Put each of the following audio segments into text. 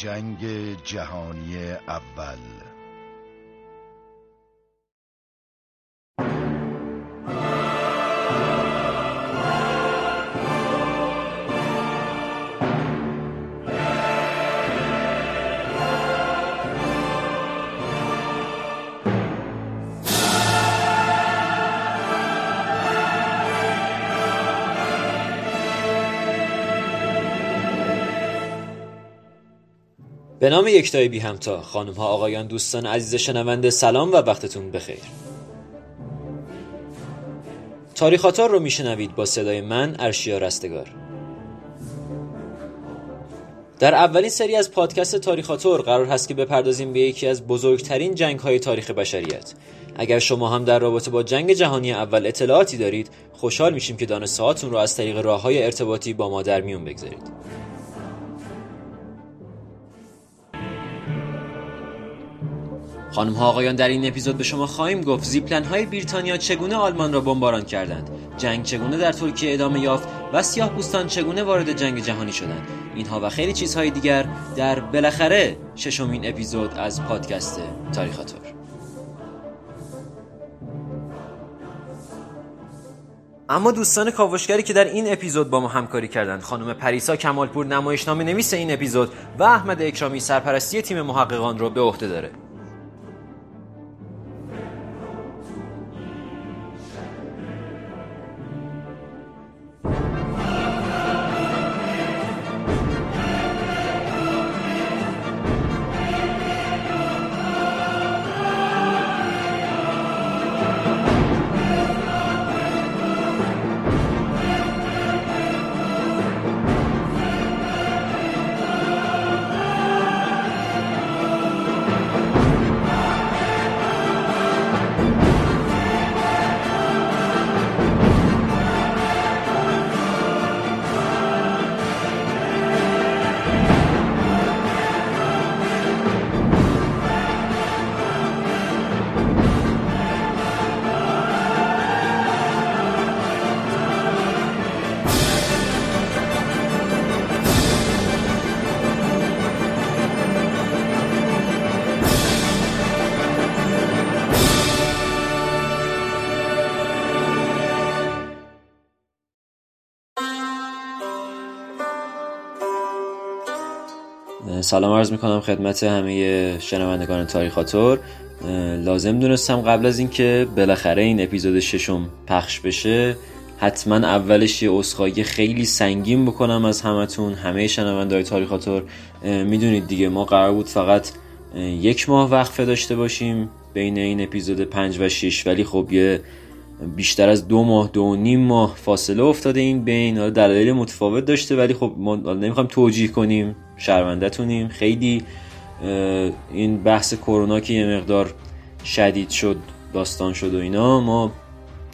جنگ جهانی اول. به نام یکتای بی همتا خانم ها آقایان دوستان عزیز شنونده سلام و وقتتون بخیر. تاریخاتار رو میشنوید با صدای من ارشیا رستگار. در اولین سری از پادکست تاریخاتور قرار هست که بپردازیم به یکی از بزرگترین جنگ های تاریخ بشریت. اگر شما هم در رابطه با جنگ جهانی اول اطلاعاتی دارید خوشحال میشیم که دانسته هاتون رو از طریق راه های ارتباطی با ما در میون بگذارید. خانم ها آقایان در این اپیزود به شما خواهیم گفت زیپلن های بریتانیا چگونه آلمان را بمباران کردند جنگ چگونه در ترکیه ادامه یافت و سیاه پوستان چگونه وارد جنگ جهانی شدند. اینها و خیلی چیزهای دیگر در بالاخره ششمین اپیزود از پادکست تاریخاتور اما دوستان کاوشگری که در این اپیزود با ما همکاری کردند خانم پریسا کمالپور نمایشنامه نویس این اپیزود و احمد اکرامی سرپرستی تیم محققان رو به عهده داره. سلام عرض می‌کنم خدمت همه شنوندگان تاریخاتور لازم دونستم قبل از اینکه بالاخره این اپیزود ششم پخش بشه حتما اولش یه اسخایی خیلی سنگین بکنم از همتون همه شنونده های تاریخاتور می‌دونید دیگه ما قرار بود فقط یک ماه وقفه داشته باشیم بین این اپیزود پنج و شش ولی خب یه بیشتر از دو ماه دو نیم ماه فاصله افتاده این بین. دلایل متفاوت داشته ولی خب ما نمی‌خوایم توجیه کنیم. شرمندهتونیم. خیلی این بحث کرونا که یه مقدار شدید شد داستان شد و اینا ما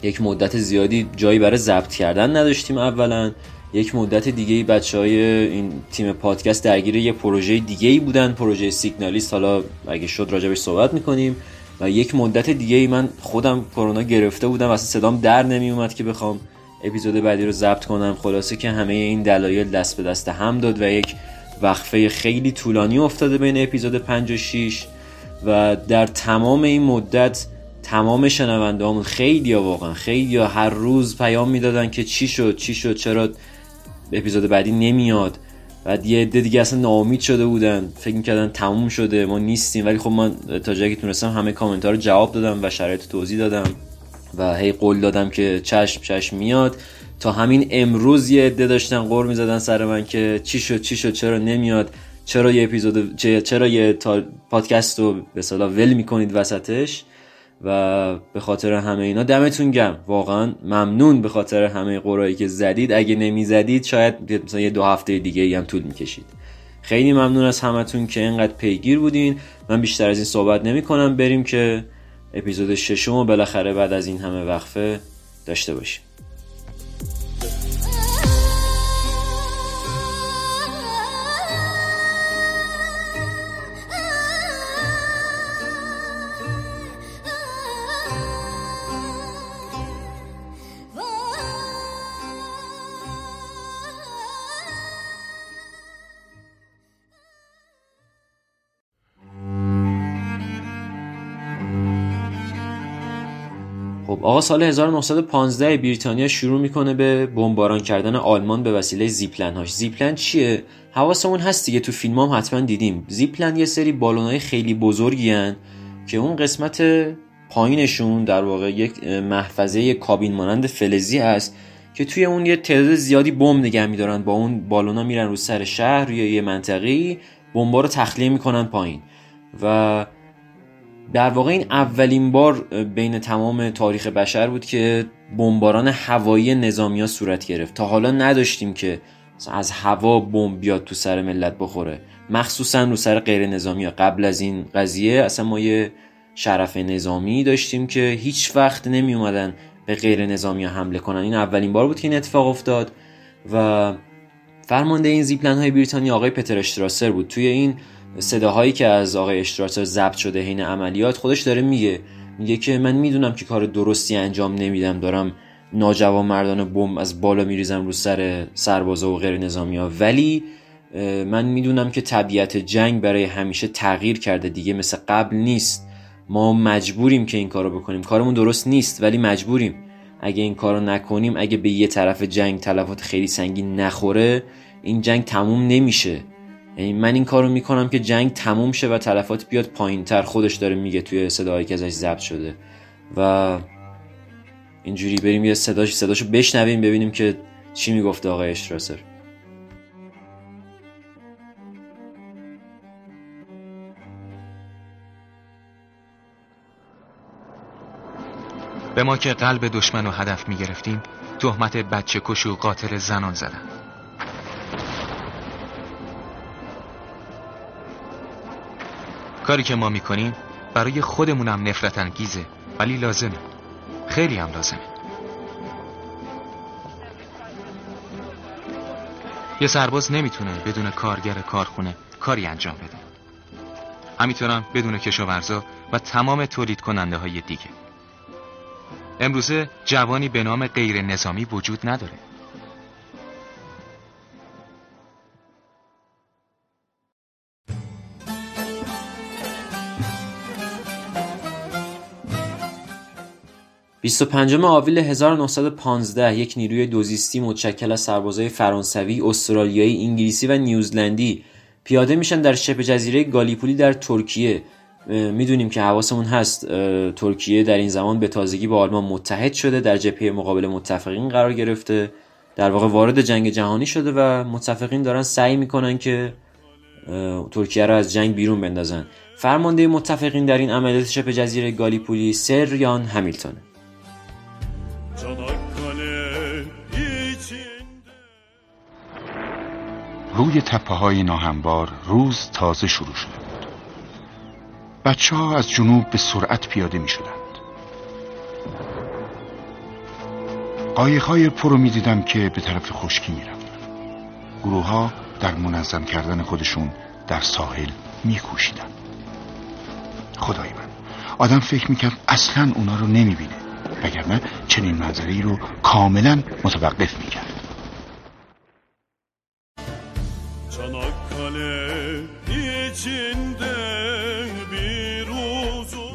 یک مدت زیادی جایی برای ضبط کردن نداشتیم اولا. یک مدت دیگه بچه های این تیم پادکست درگیر یه پروژه دیگه ای بودن پروژه سیگنالیست. حالا اگه شد راجبش صحبت می‌کنیم. و یک مدت دیگه من خودم کرونا گرفته بودم اصلا صدام در نمی اومد که بخوام اپیزود بعدی رو ضبط کنم. خلاصه که همه این دلایل دست به دست هم داد و یک وقفه خیلی طولانی افتاده بین اپیزود 5 و 6 و در تمام این مدت تمام شنونده همون خیلی ها واقعا خیلی ها هر روز پیام می‌دادن که چی شد چی شد چرا اپیزود بعدی نمیاد. بعد یه عده دیگه اصلا ناامید شده بودن فکر می‌کردن تموم شده ما نیستیم. ولی خب من تا جایی که تونستم همه کامنت ها رو جواب دادم و شرایط توضیح دادم و هی قول دادم که چشم چشم میاد. تا همین امروز یه عده داشتن قور می‌زدن سر من که چی شد چی شد چرا نمیاد چرا یه اپیزود چرا یه پادکست رو به صلاح ول می‌کنید وسطش؟ و به خاطر همه اینا دمتون گم واقعا ممنون به خاطر همه قرایی که زدید. اگه نمی‌زدید شاید مثلا یه دو هفته دیگه هم طول می‌کشید. خیلی ممنون از همتون که اینقدر پیگیر بودین. من بیشتر از این صحبت نمی کنم بریم که اپیزود ششم و بالاخره بعد از این همه وقفه داشته باشیم. آقا سال 1915 بریتانیا شروع می‌کنه به بمباران کردن آلمان به وسیله زیپلن هاش زیپلن چیه؟ حواسمون هست دیگه تو فیلم هم حتما دیدیم. زیپلن یه سری بالونای خیلی بزرگی هن که اون قسمت پایینشون در واقع یک محفظه کابین مانند فلزی هست که توی اون یه تعداد زیادی بمب نگه میدارن. با اون بالونا میرن رو سر شهر یا یه منطقی بمبا رو تخلیه می‌کنن پایین. و در واقع این اولین بار بین تمام تاریخ بشر بود که بمباران هوایی نظامی ها صورت گرفت. تا حالا نداشتیم که از هوا بمب بیاد تو سر ملت بخوره. مخصوصا رو سر غیر نظامی ها. قبل از این قضیه اصلا ما یه شرف نظامی داشتیم که هیچ وقت نمی اومدن به غیر نظامی ها حمله کنن. این اولین بار بود که این اتفاق افتاد و فرمانده این زیپلن های بریتانیا آقای پتر اشتراسر بود. توی این صداهایی که از آقای اشتراسر ضبط شده حین عملیات خودش داره میگه. میگه که من می‌دونم که کار درستی انجام نمیدم دارم ناجوان مردان بم از بالا میریزم رو سر سربازا و غیر نظامی ها ولی من می‌دونم که طبیعت جنگ برای همیشه تغییر کرده دیگه مثل قبل نیست. ما مجبوریم که این کارو بکنیم. کارمون درست نیست ولی مجبوریم. اگه این کارو نکنیم اگه به یه طرف جنگ تلفات خیلی سنگین نخوره این جنگ تموم نمیشه. من این کارو می‌کنم که جنگ تموم شه و تلفات بیاد پایین تر خودش داره میگه توی صدایی که ازش ضبط شده. و اینجوری بریم یه صداش صداشو بشنویم ببینیم که چی می‌گفته آقای اشتراسر به ما که قلب دشمن رو هدف می گرفتیم تهمت بچه کش و قاتل زنان زدن. کاری که ما می‌کنیم برای خودمونم نفرت انگیزه ولی لازمه. خیلی هم لازمه. یه سرباز نمی‌تونه بدون کارگر کارخونه کاری انجام بده. همینطورم بدون کشاورزا و تمام تولید کننده های دیگه. امروزه جوانی به نام غیر نظامی وجود نداره. پنجم آوریل 1915 یک نیروی دوزیستی متشکل از سربازای فرانسوی، استرالیایی، انگلیسی و نیوزلندی پیاده میشن در شبه جزیره گالیپولی در ترکیه. می‌دونیم که حواسمون هست ترکیه در این زمان به تازگی با آلمان متحد شده در جبهه مقابل متفقین قرار گرفته. در واقع وارد جنگ جهانی شده و متفقین دارن سعی می‌کنن که ترکیه را از جنگ بیرون بندازن. فرمانده متفقین در این عملیات شبه جزیره گالیپولی سر یان همیلتون. روی تپه های ناهموار روز تازه شروع شده بچه ها از جنوب به سرعت پیاده می شدند قایق های پرو می دیدم که به طرف خشکی می رفتن. گروه ها در منظم کردن خودشون در ساحل می کوشیدن. خدای من آدم فکر می‌کرد اصلا اونا رو نمی بینه وگرنه چنین منظری رو کاملا متوقف می‌کرد.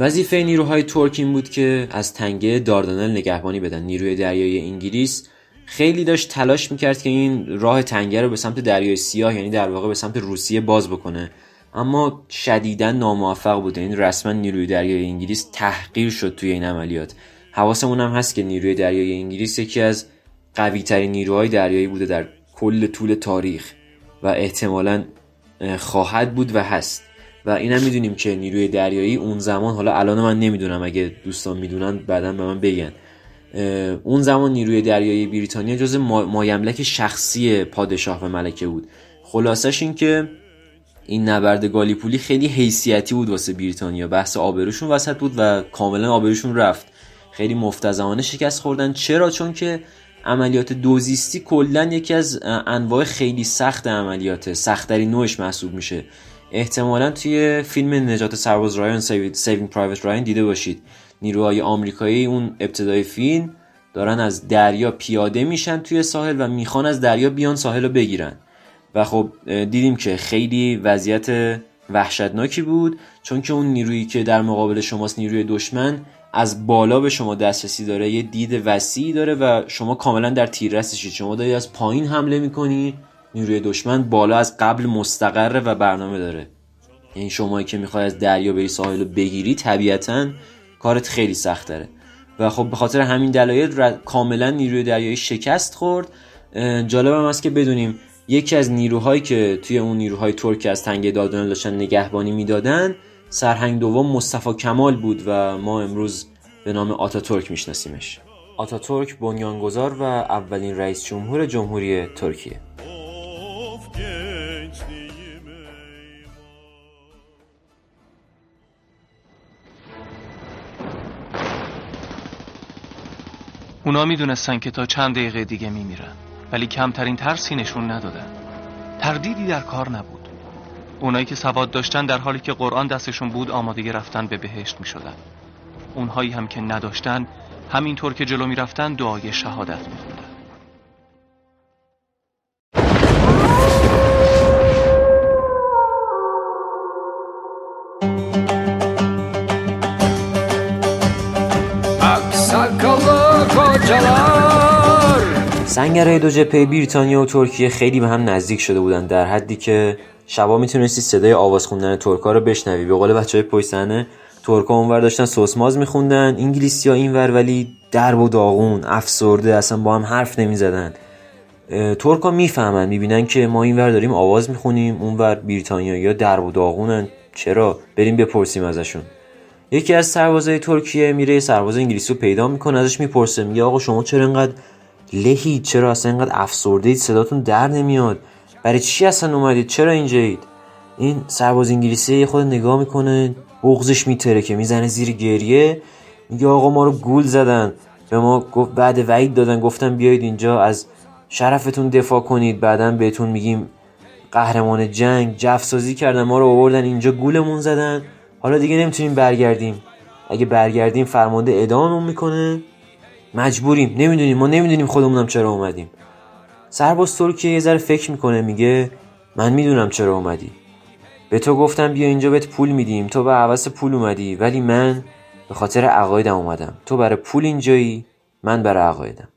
وظیفه نیروهای ترک این بود که از تنگه داردانل نگهبانی بدن. نیروی دریایی انگلیس خیلی داشت تلاش می‌کرد که این راه تنگه رو به سمت دریای سیاه یعنی در واقع به سمت روسیه باز بکنه. اما شدیدا ناموفق بوده این رسما نیروی دریایی انگلیس تحقیر شد توی این عملیات. حواسمون هم هست که نیروی دریایی انگلیس یکی از قوی ترین نیروهای دریایی بوده در کل طول تاریخ و احتمالا خواهد بود و هست. و اینم می‌دونیم که نیروی دریایی اون زمان حالا الان من نمی‌دونم اگه دوستان می‌دونن بعدا به من بگن. اون زمان نیروی دریایی بریتانیا جز مایملک شخصی پادشاه و ملکه بود. خلاصش این که این نبرد گالیپولی خیلی حیثیتی بود واسه بریتانیا. بحث آبروشون وسط بود و کاملا آبروشون رفت. خیلی مفتضحانه شکست خوردن. چرا؟ چون که عملیات دوزیستی کلا یکی از انواع خیلی سخت عملیاته. سختترین نوعش محسوب میشه. احتمالا توی فیلم نجات سرباز رایان Saving Private Ryan دیده باشید. نیروهای آمریکایی اون ابتدای فیلم دارن از دریا پیاده میشن توی ساحل و می‌خوان از دریا بیان ساحل رو بگیرن. و خب دیدیم که خیلی وضعیت وحشتناکی بود چون که اون نیرویی که در مقابل شماست نیروی دشمن از بالا به شما دسترسی داره یه دید وسیعی داره و شما کاملا در تیررسشید شما داری از پایین حمله می‌کنی نیروی دشمن بالا از قبل مستقره و برنامه داره. یعنی شما که می‌خوای از دریا بری ساحل رو بگیری طبیعتا کارت خیلی سخت داره. و خب به خاطر همین دلایل کاملا نیروی دریایی شکست خورد. جالب هم است که بدونیم یکی از نیروهایی که توی اون نیروهای ترک از تنگه دادن داشتن نگهبانی می‌دادن سرهنگ دوم مصطفی کمال بود و ما امروز به نام آتاتورک میشناسیمش. آتاتورک بنیانگذار و اولین رئیس جمهور جمهوری ترکیه. اونا می‌دونستن که تا چند دقیقه دیگه میمیرن ولی کمترین ترسی نشون ندادن. تردیدی در کار نبود. اونایی که سواد داشتن در حالی که قرآن دستشون بود آماده رفتن به بهشت می شدن اونهایی هم که نداشتن همینطور که جلو می رفتن دعای شهادت می خوندن. سنگرهای دو جپه بریتانیا و ترکیه خیلی به هم نزدیک شده بودن در حدی که شبا می‌تونستی صدای آواز خوندن ترکا رو بشنوی. به قول بچه های پشت ترکا اونور داشتن سوسماز میخوندن انگلیسی ها اینور ولی درب و داغون افسرده اصلا با هم حرف نمی‌زدن. ترکا می‌فهمن می‌بینن که ما اینور داریم آواز می‌خونیم اونور بریتانیا درب و داغونن. چرا؟ بریم بپرسیم ازشون. یکی از سربازای ترکیه میره سرباز انگلیسی رو پیدا می‌کنه ازش می‌پرسه میگه آقا شما چرا انقدر لهید چرا اصلا اینقدر افسرده اید صداتون در نمیاد. برای چی اصلا اومدید؟ چرا اینجایید؟ این سرباز انگلیسی خود نگاه می‌کنه بغزش میتره که می‌زنه زیر گریه. میگه آقا ما رو گول زدن. به ما گفت بعد وعید دادن گفتن بیایید اینجا از شرفتون دفاع کنید. بعدا بهتون میگیم قهرمان جنگ جفسازی کردن ما رو آوردن اینجا گولمون زدن. حالا دیگه نمی‌تونیم برگردیم. اگه برگردیم فرمانده اداممون می‌کنه. مجبوریم. نمی‌دونیم ما نمی‌دونیم خودمونم چرا اومدیم. سرباز ترکیه یه ذره فکر می‌کنه میگه من می‌دونم چرا اومدی. به تو گفتم بیا اینجا بهت پول میدیم. تو به عوض پول اومدی ولی من به خاطر عقایدم اومدم. تو برای پول اینجایی من برای عقایدم.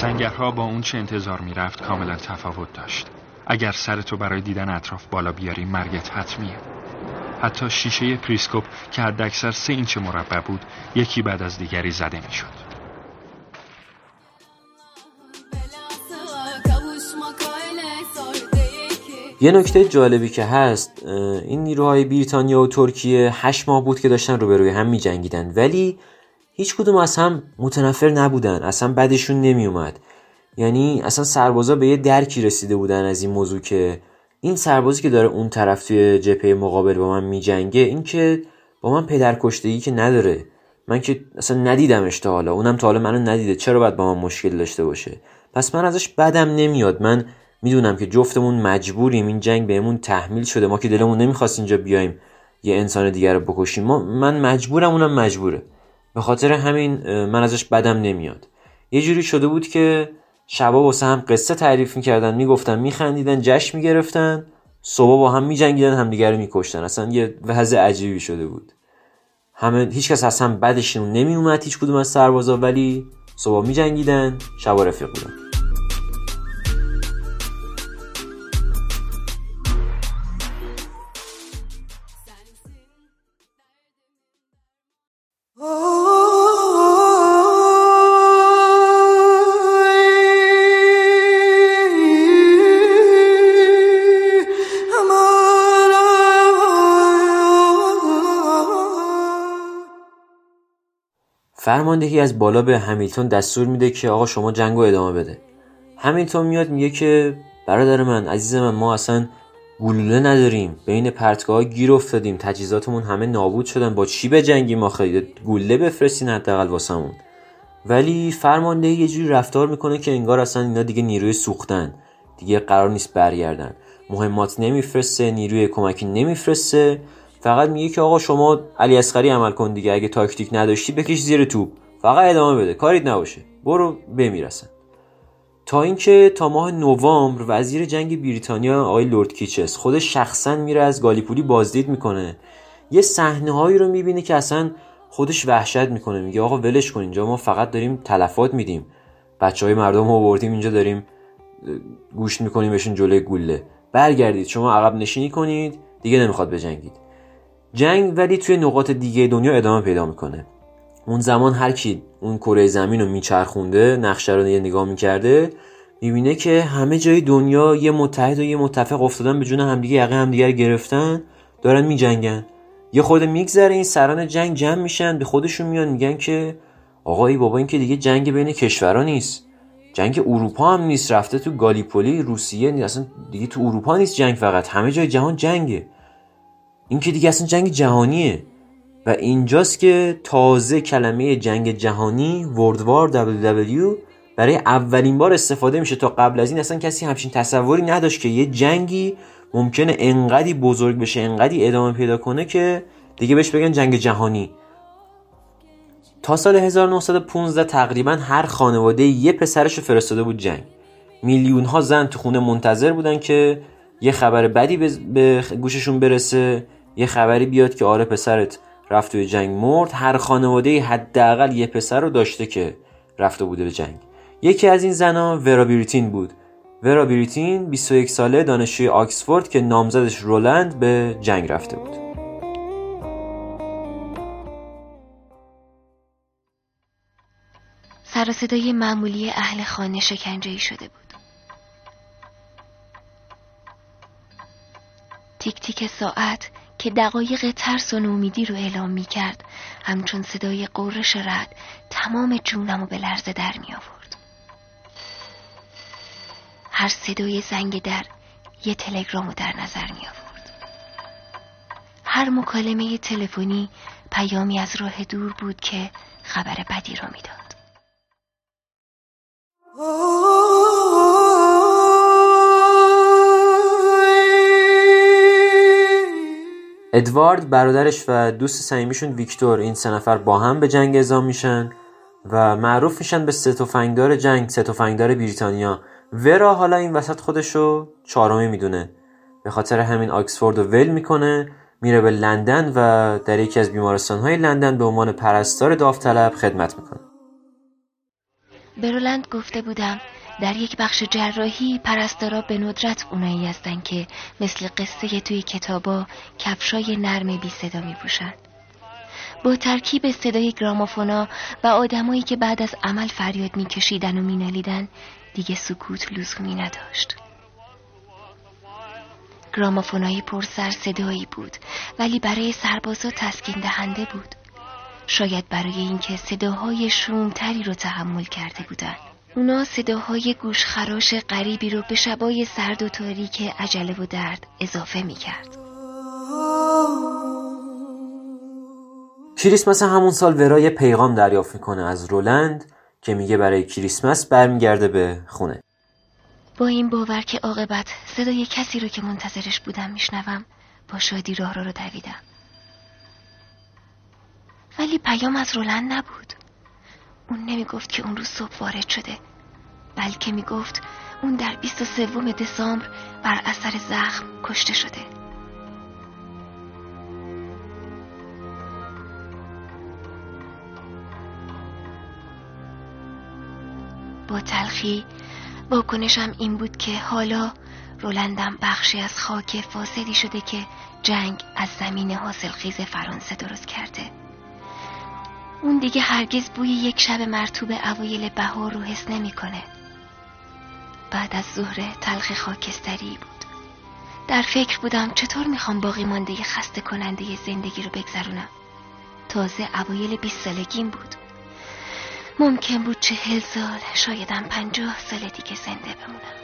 سنگرها با اون چه انتظار می‌رفت کاملا تفاوت داشت. اگر سرتو برای دیدن اطراف بالا بیاری مرگت حتمیه. حتی شیشه پریسکوپ که حد اکثر سه اینچ مربع بود یکی بعد از دیگری زده می‌شد. یه نکته جالبی که هست این نیروهای بریتانیا و ترکیه هشت ماه بود که داشتن روبروی هم می جنگیدن ولی هیچ کدوم از هم متنفر نبودن اصلا بدشون نمیومد. یعنی اصلا سربازا به یه درکی رسیده بودن از این موضوع که این سربازی که داره اون طرف توی جبهه مقابل با من میجنگه این که با من پدرکشتگی که نداره. من که اصلا ندیدمش تا حالا اونم تا حالا منو ندیده. چرا باید با من مشکل داشته باشه؟ پس من ازش بدم نمیاد. من می‌دونم که جفتمون مجبوریم این جنگ بهمون تحمیل شده. ما که دلمون نمی‌خواست اینجا بیایم یه انسان دیگر رو بکشیم. ما من مجبورم اونم مجبوره. به خاطر همین من ازش بدم نمیاد. یه جوری شده بود که شبا واسه هم قصه تعریف می‌کردن می‌گفتن میخندیدن جشن می‌گرفتن صبح با هم میجنگیدن همدیگه رو میکشتن. اصلا یه وضع عجیبی شده بود. همه هیچکس اصلا بدشون نمیومد هیچ کدوم از سربازا ولی صبح میجنگیدن شبا رفیق بودن. فرماندهی از بالا به همیلتون دستور میده که آقا شما جنگ رو ادامه بده. همیلتون میاد میگه که برادر من عزیز من ما اصلا گلوله نداریم. بین پرتگاه گیر افتادیم. تجهیزاتمون همه نابود شدن. با چی به جنگی خیلی گوله بفرستین حداقل واسمون. ولی فرماندهی یه جوری رفتار می‌کنه که انگار اصلا اینا دیگه نیروی سوختن. دیگه قرار نیست برگردن. مهمات نمیفرسته نیروی کمکی نمیفرسته. فقط میگه که آقا شما علی اصغری عمل کن دیگه اگه تاکتیک نداشتی بکش زیر توپ. فقط ادامه بده کاریت نباشه. برو بمیرسن. تا اینکه تا ماه نوامبر وزیر جنگ بریتانیا آقای لورد کیچس خودش شخصا میره از گالیپولی بازدید می‌کنه. یه صحنه هایی رو می‌بینه که اصلا خودش وحشت می‌کنه. میگه آقا ولش کن اینجا ما فقط داریم تلفات میدیم. بچه های مردم رو آوردیم اینجا داریم گوشت می‌کنیم بهشون جلوی گوله. برگردید شما عقب نشینی کنید دیگه نمی‌خواد بجنگید. جنگ ولی توی نقاط دیگه دنیا ادامه پیدا می‌کنه. اون زمان هر کی اون کره زمین رو میچرخونده نقشه رو نگاه می‌کرده می‌بینه که همه جای دنیا یه متحد و یه متفق افتادن به جون همدیگه یقه همدیگه گرفتن دارن میجنگن. یه خورده میگذره این سران جنگ جمع میشن به خودشون میان میگن که آقا ای بابا این که دیگه جنگ بین کشورها نیست. جنگ اروپا هم نیست رفته تو گالیپولی روسیه نیست اصلا دیگه تو اروپا نیست جنگ فقط. همه جای جهان جنگه. این که دیگه اصلا جنگ جهانیه. و اینجاست که تازه کلمه جنگ جهانی World War WW برای اولین بار استفاده میشه تا قبل از این اصلا کسی همچین تصوری نداشت که یه جنگی ممکنه انقدی بزرگ بشه انقدی ادامه پیدا کنه که دیگه بهش بگن جنگ جهانی. تا سال 1915 تقریبا هر خانواده یه پسرش رو فرستاده بود جنگ. میلیون ها زن تو خونه منتظر بودن که یه خبر بدی به گوششون برسه. یه خبری بیاد که آره پسرت رفت توی جنگ مرد هر خانواده حداقل یه پسر رو داشته که رفته بوده به جنگ. یکی از این زنها ورا بریتین بود. ورا بریتین 21 ساله دانشجوی آکسفورد که نامزدش رولند به جنگ رفته بود. سر صدای معمولی اهل خانه شکنجه شده بود. تیک تیک ساعت که دقایق ترس و نومیدی رو اعلام می کرد همچون صدای قررش رد تمام جونم و به لرزه در می آورد هر صدای زنگ در یه تلگرام رو در نظر می آورد هر مکالمه تلفنی پیامی از راه دور بود که خبر بدی را می‌داد. ادوارد برادرش و دوست صمیمیشون ویکتور. این سه نفر با هم به جنگ اعزام میشن و معروف میشن به ستوفنگدار جنگ ستوفنگدار بریتانیا. ورا حالا این وسط خودشو چهارمی می‌دونه. به خاطر همین آکسفورد رو ول می‌کنه میره به لندن و در یکی از بیمارستانهای لندن به عنوان پرستار داوطلب خدمت می‌کنه. برولند گفته بودم در یک بخش جراحی پرستارا به ندرت اونایی هستن که مثل قصه توی کتابا کفشای نرم بی صدا می پوشن. با ترکیب صدای گرامافونا و آدمایی که بعد از عمل فریاد میکشیدن و مینالیدن دیگه سکوت لزومی نداشت. گرامافونای پر سر صدایی بود ولی برای سربازا تسکین دهنده بود. شاید برای اینکه صداهای شومتری رو تحمل کرده بودن. اونا صداهای گوشخراش غریبی رو به شبای سرد و تاریک عجله و درد اضافه می کرد. کریسمس همون سال ورای پیغام دریافت می‌کنه از رولند که میگه برای کریسمس برمیگرده به خونه. با این باور که عاقبت صدای کسی رو که منتظرش بودم میشنوم با شادی راه رو, رو دویدم. ولی پیام از رولند نبود. اون نمی‌گفت که اون روز صبح وارد شده بلکه می‌گفت اون در 23 دسامبر بر اثر زخم کشته شده. با تلخی واکنشم این بود که حالا رولندم بخشی از خاک فاسدی شده که جنگ از زمین حاصل خیز فرانسه درست کرده. اون دیگه هرگز بوی یک شب مرتوب اوایل بهار رو حس نمی‌کنه. بعد از ظهر تلخ خاکستری بود. در فکر بودم چطور می‌خوام باقی مانده خسته کننده زندگی رو بگذرونم. تازه اوایل بیست سالگیم بود. ممکن بود چهل سال شایدم پنجاه سال دیگه زنده بمونم.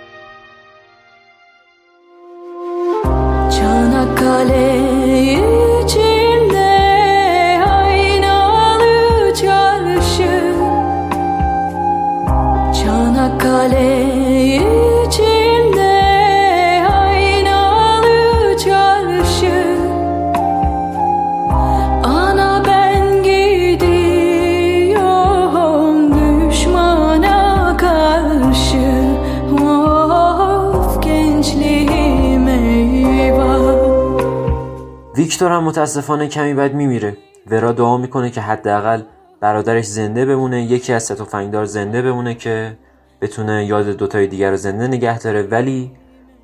ویکتور هم متاسفانه کمی بعد میمیره. ورا دعا می‌کنه که حداقل برادرش زنده بمونه یکی از ستوفنگدار زنده بمونه که بتونه یاد دوتای دیگر رو زنده نگه داره. ولی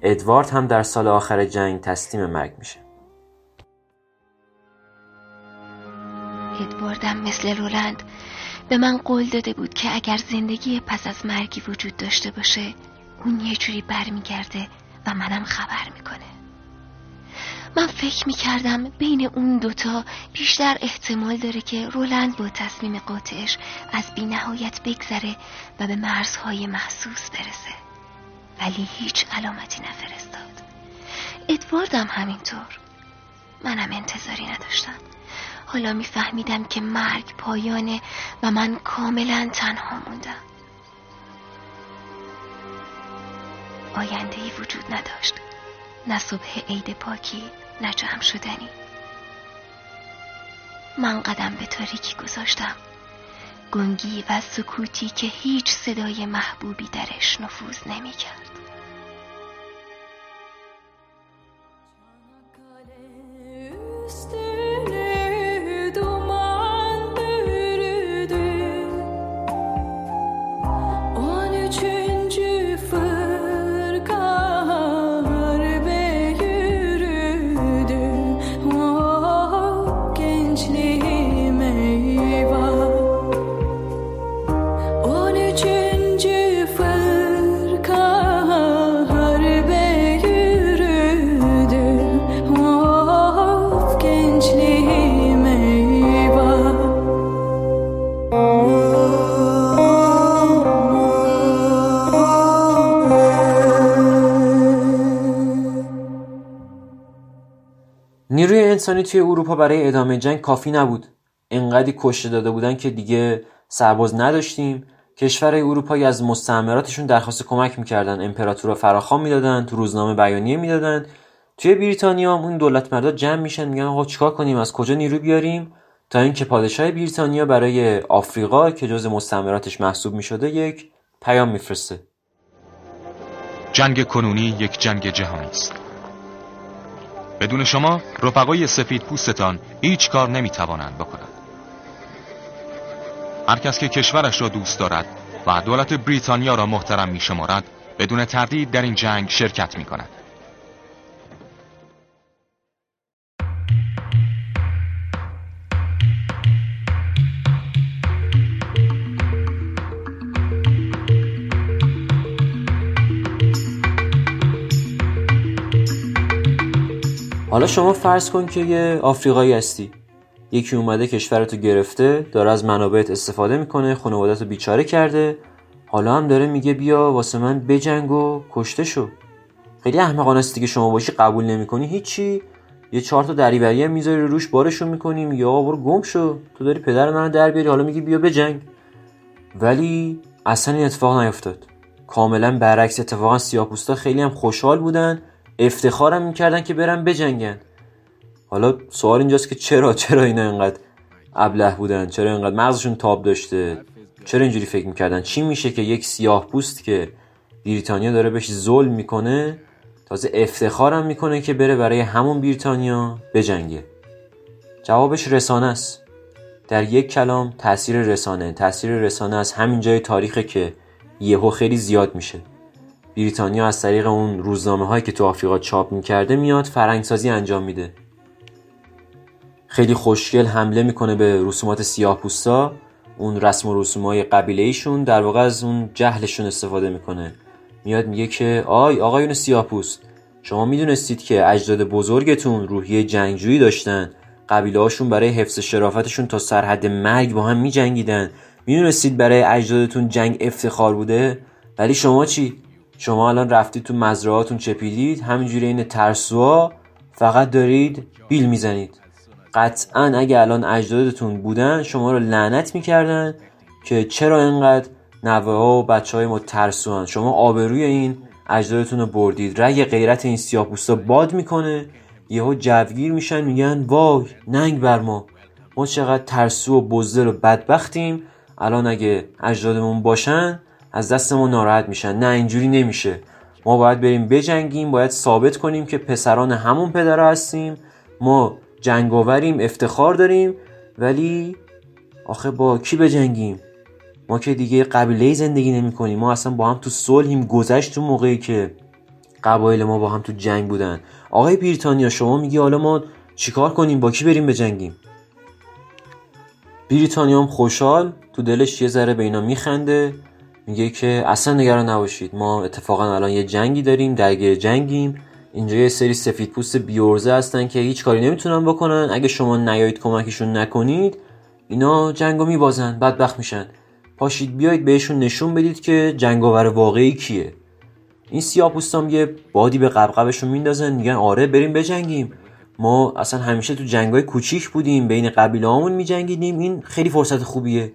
ادوارد هم در سال آخر جنگ تسلیم مرگ میشه. ادواردم مثل رولند به من قول داده بود که اگر زندگی پس از مرگی وجود داشته باشه اون یه جوری برمیگرده و منم خبر می‌کنه. من فکر می‌کردم بین اون دوتا بیشتر احتمال داره که رولند با تصمیم قاطعش از بی نهایت بگذره و به مرزهای محسوس برسه. ولی هیچ علامتی نفرستاد. ادواردم همینطور. منم انتظاری نداشتم. حالا میفهمیدم که مرگ پایانه و من کاملا تنها موندم. آینده ای وجود نداشت. نه صبح عید پاکی نه جمع شدنی من قدم به تاریکی گذاشتم گنگی و سکوتی که هیچ صدای محبوبی درش نفوذ نمی‌کرد. انسانی توی اروپا برای ادامه جنگ کافی نبود. انقدی کشته داده بودن که دیگه سرباز نداشتیم. کشورهای اروپایی از مستعمراتشون درخواست کمک می‌کردن. امپراتور فراخوان می‌دادن تو روزنامه بیانیه می‌دادن. توی بریتانیا اون دولت مردا جمع میشن میگن آقا چیکار کنیم؟ از کجا نیرو بیاریم؟ تا اینکه پادشاه بریتانیا برای آفریقا که جز مستعمراتش محسوب می‌شده یک پیام میفرسته. جنگ کنونی یک جنگ جهانی است. بدون شما رفقای سفید پوستتان هیچ کار نمی‌توانند بکنند. هر کس که کشورش را دوست دارد و دولت بریتانیا را محترم می شمارد بدون تردید در این جنگ شرکت می کند حالا شما فرض کن که یه آفریقایی هستی. یکی اومده کشورتو گرفته داره از منابعت استفاده می‌کنه خانوادت رو بیچاره کرده. حالا هم داره میگه بیا واسه من بجنگ و کشته شو. خیلی احمقانه است دیگه شما باشی قبول نمی‌کنی هیچی. یه چهار تا دریوری هم می‌ذاری روش بارشون می‌کنیم. یا برو گم شو. تو داری پدر منو در بیاری حالا میگی بیا بجنگ. ولی اصلا این اتفاق نیفتاد. کاملا برعکس اتفاقا سیاپوستا خیلی هم خوشحال بودن. افتخارم می‌کردن که برن بجنگن. حالا سوال اینجاست که چرا چرا اینا اینقدر ابله بودن؟ چرا اینقدر مغزشون تاب داشته؟ چرا اینجوری فکر می‌کردن؟ چی میشه که یک سیاه پوست که بریتانیا داره بهش ظلم می‌کنه تازه افتخارم می‌کنه که بره برای همون بریتانیا بجنگه؟ جوابش رسانه است. در یک کلام تاثیر رسانه تاثیر رسانه از همین جای تاریخه که یهو خیلی زیاد میشه. بریتانیا از طریق اون روزنامه هایی که تو آفریقا چاپ می‌کرده میاد فرنگسازی انجام میده. خیلی خوشگل حمله می‌کنه به رسومات سیاه پوستا اون رسم و رسوم های قبیله ایشون در واقع از اون جهلشون استفاده می‌کنه. میاد میگه که آی آقایون سیاه پوست شما می‌دونستید که اجداد بزرگتون روحیه جنگجویی داشتن. قبیله هاشون برای حفظ شرافتشون تا سرحد مرگ با هم میجنگیدن. می‌دونستید برای اجدادتون جنگ افتخار بوده؟ ولی شما چی؟ شما الان رفتید تو مزرعاتون چپیدید همینجوری این ترسوا فقط دارید بیل می‌زنید. قطعا اگه الان اجدادتون بودن شما رو لعنت می‌کردن که چرا اینقدر نوه ها و بچه های ما ترسوان. شما آبروی این اجدادتون رو بردید. رگ غیرت این سیاه باد می‌کنه. یهو جوگیر میشن میگن وای ننگ بر ما. ما چقدر ترسو و بزدل و بدبختیم. الان اگه اجدادمون باشن از دست ما ناراحت میشن. نه اینجوری نمیشه. ما باید بریم بجنگیم باید ثابت کنیم که پسران همون پدر هستیم. ما جنگاوریم افتخار داریم ولی آخه با کی بجنگیم؟ ما که دیگه قبیله زندگی نمی کنیم ما اصلا با هم تو صلحیم. گذشت تو موقعی که قبایل ما با هم تو جنگ بودن. آقای بریتانیا شما میگی حالا ما چیکار کنیم؟ با کی بریم بجنگیم؟ بریتانیا هم خوشحال تو دلش یه ذره به اینا میخنده. میگه که اصلا نگران نباشید. ما اتفاقا الان یه جنگی داریم درگیر جنگیم. اینجا یه سری سفید پوست بیورزه هستن که هیچ کاری نمی‌تونن بکنن. اگه شما نیایید کمکشون نکنید اینا جنگو میبازن بدبخت میشن. پاشید بیایید بهشون نشون بدید که جنگاور واقعی کیه. این سیاه پوستام یه بادی به قبقبشون میندازن میگن آره بریم بجنگیم. ما اصلا همیشه تو جنگای کوچیک بودیم بین قبیله هامون میجنگیدیم. این خیلی فرصت خوبیه.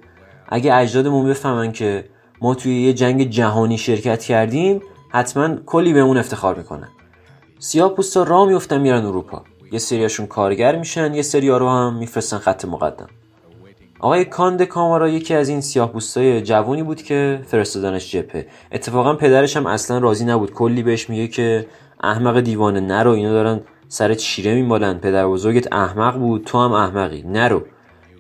اگه اجدادمون بفهمن که ما توی یه جنگ جهانی شرکت کردیم حتما کلی بهمون افتخار می‌کنن. سیاه پوستا راه میفتن میرن اروپا. یه سریاشون کارگر میشن یه سریا رو هم میفرستن خط مقدم. آقای کاند کامارا یکی از این سیاه پوستای جوونی بود که فرستادنش جپه اتفاقا پدرش هم اصلا راضی نبود. کلی بهش میگه که احمق دیوانه نرو اینا دارن سرت شیره میمالن پدر بزرگت احمق بود تو هم احمقی. نرو.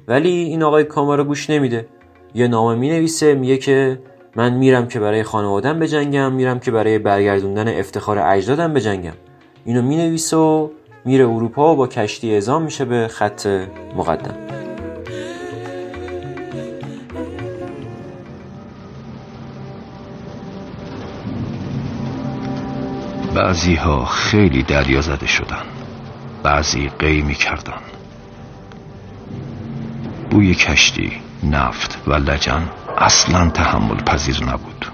ولی این آقای کامارا گوش نمیده. یه نامه می‌نویسه میگه که من میرم که برای خانوادم بجنگم میرم که برای برگردوندن افتخار اجدادم بجنگم. اینو می‌نویسه و میره اروپا و با کشتی اعزام میشه به خط مقدم. بعضی ها خیلی دریا زده شدن. بعضی قی می کردن. بوی کشتی نفت و لجن اصلا تحمل پذیر نبود.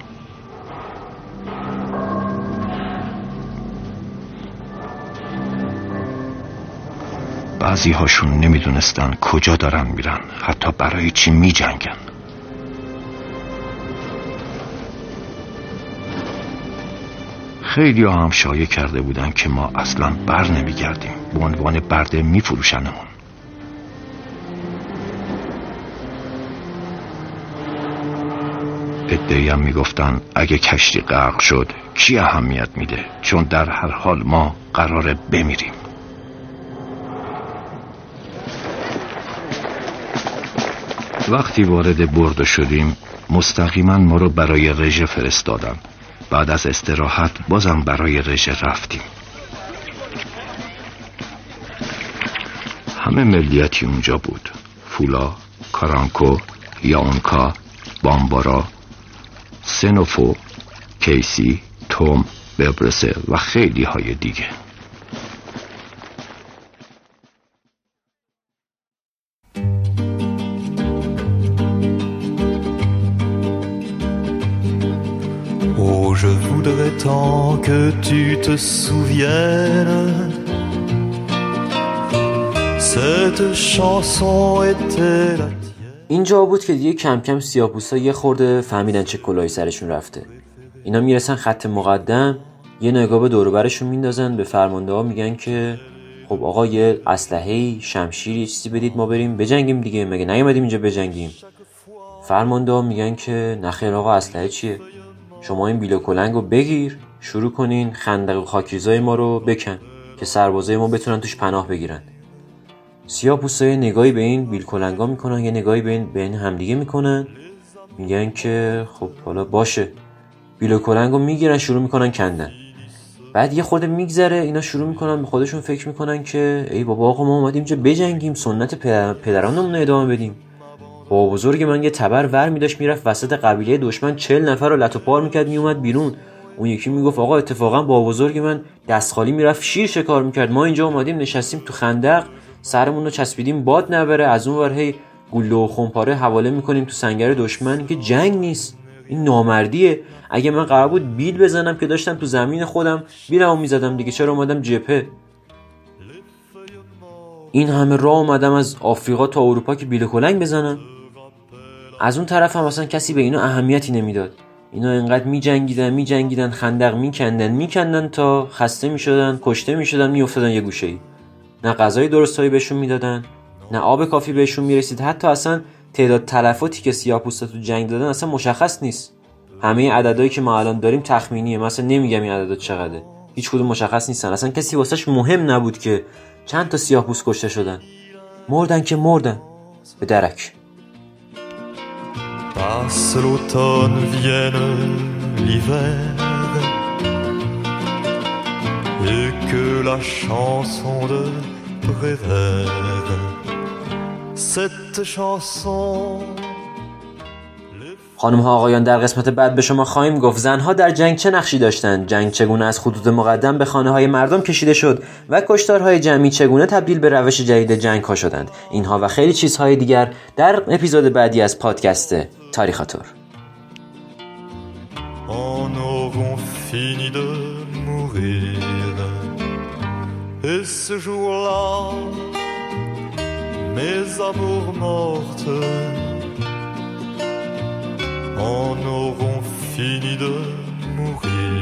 بعضی هاشون نمی‌دونستن کجا دارن میرن حتی برای چی می جنگن خیلی هم شایع کرده بودن که ما اصلا بر نمیگردیم. به عنوان برده میفروشنمون. هم می‌گفتن اگه کشتی غرق شد کی اهمیت میده؟ چون در هر حال ما قراره بمیریم. وقتی وارد برد شدیم مستقیما ما رو برای رژه فرستادن. بعد از استراحت بازم برای رژه رفتیم. همه ملیتی اونجا بود. فولا، کارانکو، یاونکا، بامبارا، سنوفو، کیسی، توم، ببرسه و خیلی های دیگه Oh, je voudrais tant que tu te souviennes. Cette chanson était la اینجا بود که دیگه کم کم سیاپوستا یه خورده فهمیدن چه کلاهی سرشون رفته. اینا می‌رسن خط مقدم یه نگاه به دوروبرشون میندازن به فرمانده ها میگن که خب آقا یه اسلحه شمشیر یه چیزی بدید ما بریم بجنگیم دیگه مگه نیومدیم اینجا بجنگیم؟ فرمانده ها میگن که نخیر آقا اسلحه چیه؟ شما این بیل و کلنگ رو بگیر شروع کنین خندق و خاکریزای ما رو بکن که سربازای ما بتونن توش پناه بگیرن. سیاه پوستای نگاهی به این بیل کلنگا می‌کنن یه نگاهی به این, به این همدیگه می‌کنن. میگن که خب حالا باشه. بیل و کلنگو می‌گیرن شروع می‌کنن کندن. بعد یه خورده میگذره اینا شروع می‌کنن به خودشون فکر می‌کنن که ای بابا آقا ما اومدیم اینجا بجنگیم سنت پدر... پدرانمون ادامه بدیم. با بزرگ من یه تبر ور میداشت می‌رفت وسط قبیله دشمن چل نفر رو لط و پار می‌کرد میومد بیرون. اون یکی می‌گفت آقا اتفاقا با بزرگ من دست خالی می‌رفت شیر شکار می‌کرد. ما اینجا اومدیم نشستیم تو خندق. سرمون رو چسبیدیم باد نبره از اون ور هی گوله و خمپاره حواله می‌کنیم تو سنگر دشمن که جنگ نیست. این نامردیه. اگه من قرار بود بیل بزنم که داشتم تو زمین خودم بیلمو می‌زدم دیگه چرا اومدم جپه این همه راه اومدم از آفریقا تا اروپا که بیل کلنگ بزنم از اون طرف هم اصلا کسی به اینا اهمیتی نمی‌داد. اینا انقدر می جنگیدن می جنگیدن خندق می کندن می کندن تا خسته می شدن کشته می شدن می افتادن یه گوشه ای نه غذای درستایی بهشون می‌دادن نه آب کافی بهشون می‌رسید. حتی اصلا تعداد تلفاتی که سیاپوستا تو جنگ دادن اصلا مشخص نیست. همه عددهایی که ما الان داریم تخمینیه. مثلا نمیگم این عدد چقدره. هیچ کدوم مشخص نیستن. اصلا کسی واسش مهم نبود که چند تا سیاه پوست کشته شدن. مردن که مردن. به درک. Passe l'automne, vienne l'hiver, et que la chanson de Prévert, cette chanson خانم ها آقایان در قسمت بعد به شما خواهیم گفت. زنها در جنگ چه نقشی داشتند؟ جنگ چگونه از خطوط مقدم به خانه های مردم کشیده شد و کشتارهای جمعی چگونه تبدیل به روش جدید جنگ ها شدند؟ اینها و خیلی چیزهای دیگر در اپیزود بعدی از پادکست تاریخاتور. Et ce jour-là, mes amours mortes en auront fini de mourir.